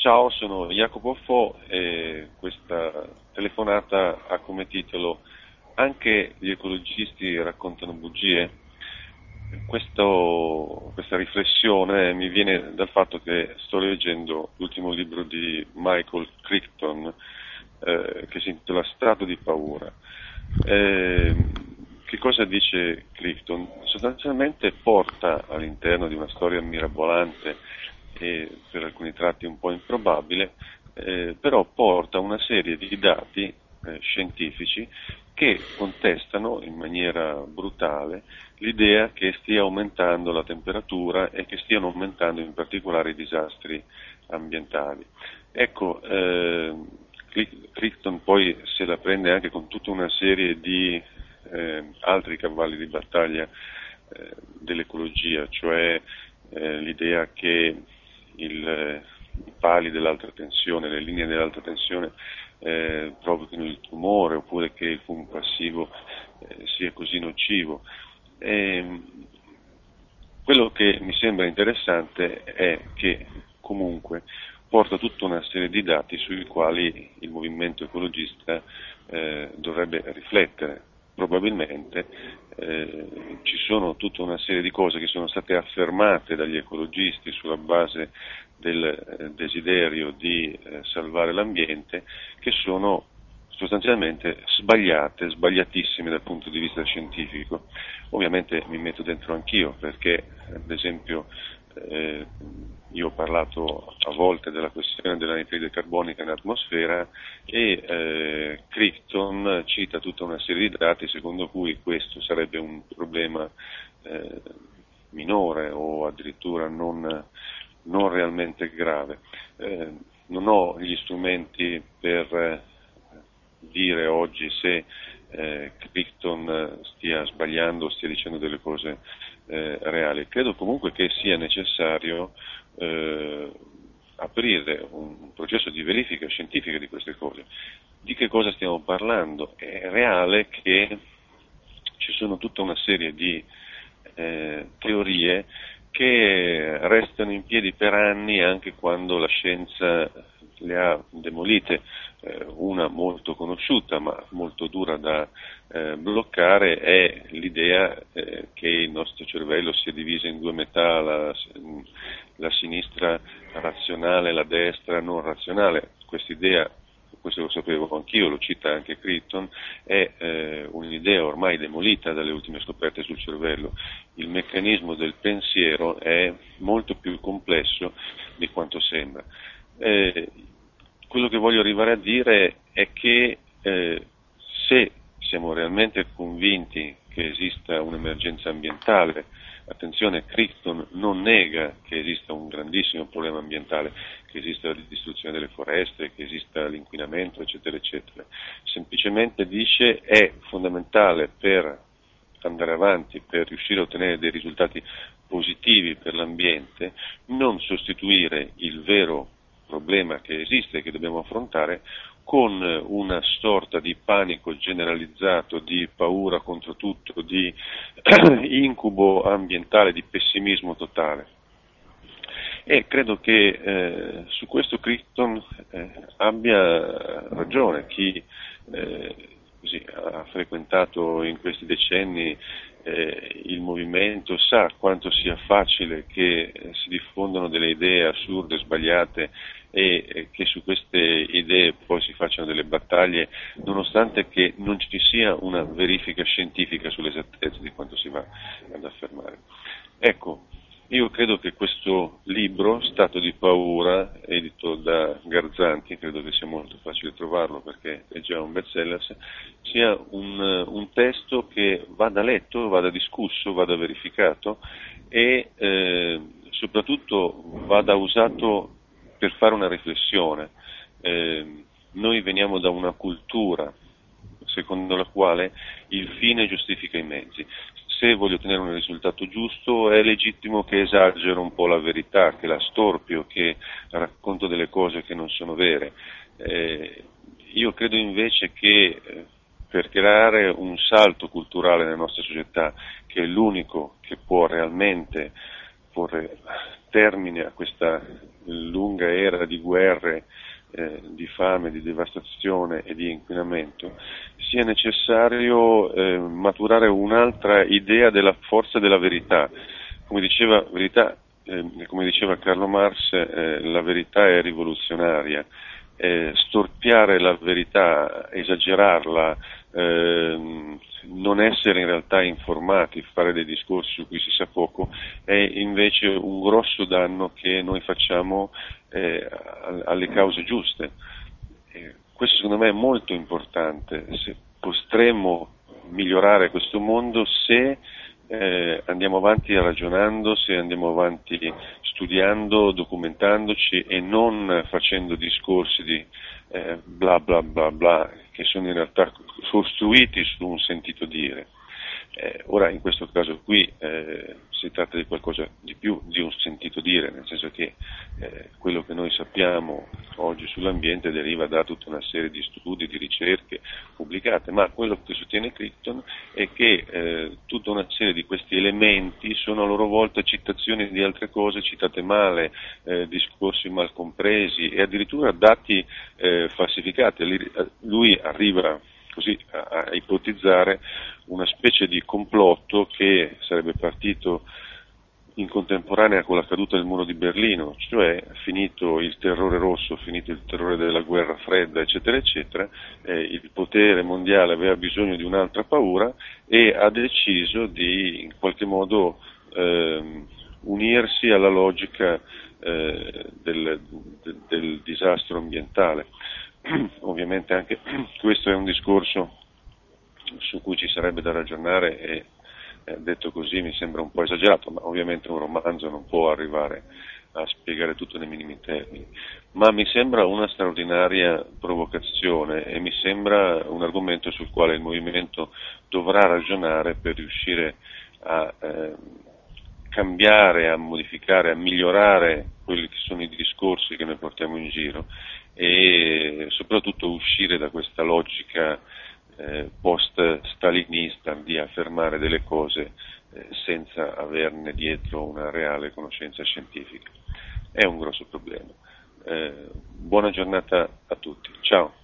Ciao, sono Jacopo Fo e questa telefonata ha come titolo Anche gli ecologisti raccontano bugie? Questo, questa riflessione mi viene dal fatto che sto leggendo l'ultimo libro di Michael Crichton eh, che si intitola Stato di paura. Eh, che cosa dice Crichton? Sostanzialmente porta all'interno di una storia mirabolante e per alcuni tratti un po' improbabile, eh, però porta una serie di dati eh, scientifici che contestano in maniera brutale l'idea che stia aumentando la temperatura e che stiano aumentando in particolare i disastri ambientali. Ecco, eh, Crichton poi se la prende anche con tutta una serie di eh, altri cavalli di battaglia eh, dell'ecologia, cioè eh, l'idea che il, i pali dell'alta tensione, le linee dell'alta tensione eh, provochino il tumore oppure che il fumo passivo eh, sia così nocivo. E, ehm, quello che mi sembra interessante è che comunque porta tutta una serie di dati sui quali il movimento ecologista eh, dovrebbe riflettere. Probabilmente eh, ci sono tutta una serie di cose che sono state affermate dagli ecologisti sulla base del eh, desiderio di eh, salvare l'ambiente che sono sostanzialmente sbagliate, sbagliatissime dal punto di vista scientifico. Ovviamente mi metto dentro anch'io perché, ad esempio, eh, io ho parlato a volte della questione dell'anidride carbonica in atmosfera e eh, Crichton cita tutta una serie di dati secondo cui questo sarebbe un problema eh, minore o addirittura non, non realmente grave. Eh, non ho gli strumenti per eh, dire oggi se eh, Crichton stia sbagliando stia dicendo delle cose eh, reali. Credo comunque che sia necessario eh, aprire un processo di verifica scientifica di queste cose. Di che cosa stiamo parlando? È reale che ci sono tutta una serie di eh, teorie che restano in piedi per anni anche quando la scienza le ha demolite, eh, una molto conosciuta ma molto dura da eh, bloccare è l'idea eh, che il nostro cervello sia diviso in due metà, la, la sinistra razionale e la destra non razionale. Questa idea questo lo sapevo anch'io, lo cita anche Crichton, è un'idea ormai demolita dalle ultime scoperte sul cervello. Il meccanismo del pensiero è molto più complesso di quanto sembra. Eh, quello che voglio arrivare a dire è che eh, se siamo realmente convinti che esista un'emergenza ambientale, attenzione, Crichton non nega che esista un grandissimo problema ambientale, che esista la distruzione delle foreste, che esista l'inquinamento, eccetera, eccetera. Semplicemente dice è fondamentale per andare avanti, per riuscire a ottenere dei risultati positivi per l'ambiente, non sostituire il vero problema che esiste e che dobbiamo affrontare con una sorta di panico generalizzato, di paura contro tutto, di incubo ambientale, di pessimismo totale. E credo che eh, su questo Crichton eh, abbia ragione chi eh, così, ha frequentato in questi decenni eh, il movimento sa quanto sia facile che eh, si diffondano delle idee assurde, sbagliate e che su queste idee poi si facciano delle battaglie, nonostante che non ci sia una verifica scientifica sull'esattezza di quanto si va ad affermare. Ecco, io credo che questo libro, Stato di paura, edito da Garzanti, credo che sia molto facile trovarlo perché è già un bestseller, sia un, un testo che vada letto, vada discusso, vada verificato e eh, soprattutto vada usato per fare una riflessione. Eh, noi veniamo da una cultura secondo la quale il fine giustifica i mezzi. Se voglio ottenere un risultato giusto è legittimo che esagero un po' la verità, che la storpio, che racconto delle cose che non sono vere. Eh, io credo invece che eh, per creare un salto culturale nella nostra società, che è l'unico che può realmente porre termine a questa lunga era di guerre, eh, di fame, di devastazione e di inquinamento, sia necessario eh, maturare un'altra idea della forza della verità. Come diceva, verità, eh, come diceva Carlo Marx, eh, la verità è rivoluzionaria. Eh, storpiare la verità, esagerarla, ehm, non essere in realtà informati, fare dei discorsi su cui si sa poco, è invece un grosso danno che noi facciamo eh, alle cause giuste. Eh, questo secondo me è molto importante, se potremmo migliorare questo mondo se eh, andiamo avanti ragionando, se andiamo avanti studiando, documentandoci e non facendo discorsi di eh, bla bla bla bla che sono in realtà costruiti su un sentito dire. Eh, ora in questo caso qui eh, si tratta di qualcosa di più di un sentito dire, nel senso che eh, quello che noi sappiamo oggi sull'ambiente deriva da tutta una serie di studi, di ricerche pubblicate, ma quello che sostiene Crichton è che eh, tutta una serie di questi elementi sono a loro volta citazioni di altre cose citate male, eh, discorsi mal compresi e addirittura dati eh, falsificati. Lui arriva così a, a ipotizzare una specie di complotto che sarebbe partito in contemporanea con la caduta del muro di Berlino, cioè finito il terrore rosso, finito il terrore della guerra fredda, eccetera, eccetera, eh, il potere mondiale aveva bisogno di un'altra paura e ha deciso di in qualche modo eh, unirsi alla logica eh, del, del, del disastro ambientale. Ovviamente anche questo è un discorso su cui ci sarebbe da ragionare e detto così mi sembra un po' esagerato, ma ovviamente un romanzo non può arrivare a spiegare tutto nei minimi termini, ma mi sembra una straordinaria provocazione e mi sembra un argomento sul quale il movimento dovrà ragionare per riuscire a eh, cambiare, a modificare, a migliorare quelli che sono i discorsi che noi portiamo in giro e soprattutto uscire da questa logica eh, post-stalinista di affermare delle cose eh, senza averne dietro una reale conoscenza scientifica. È un grosso problema. Eh, buona giornata a tutti. Ciao.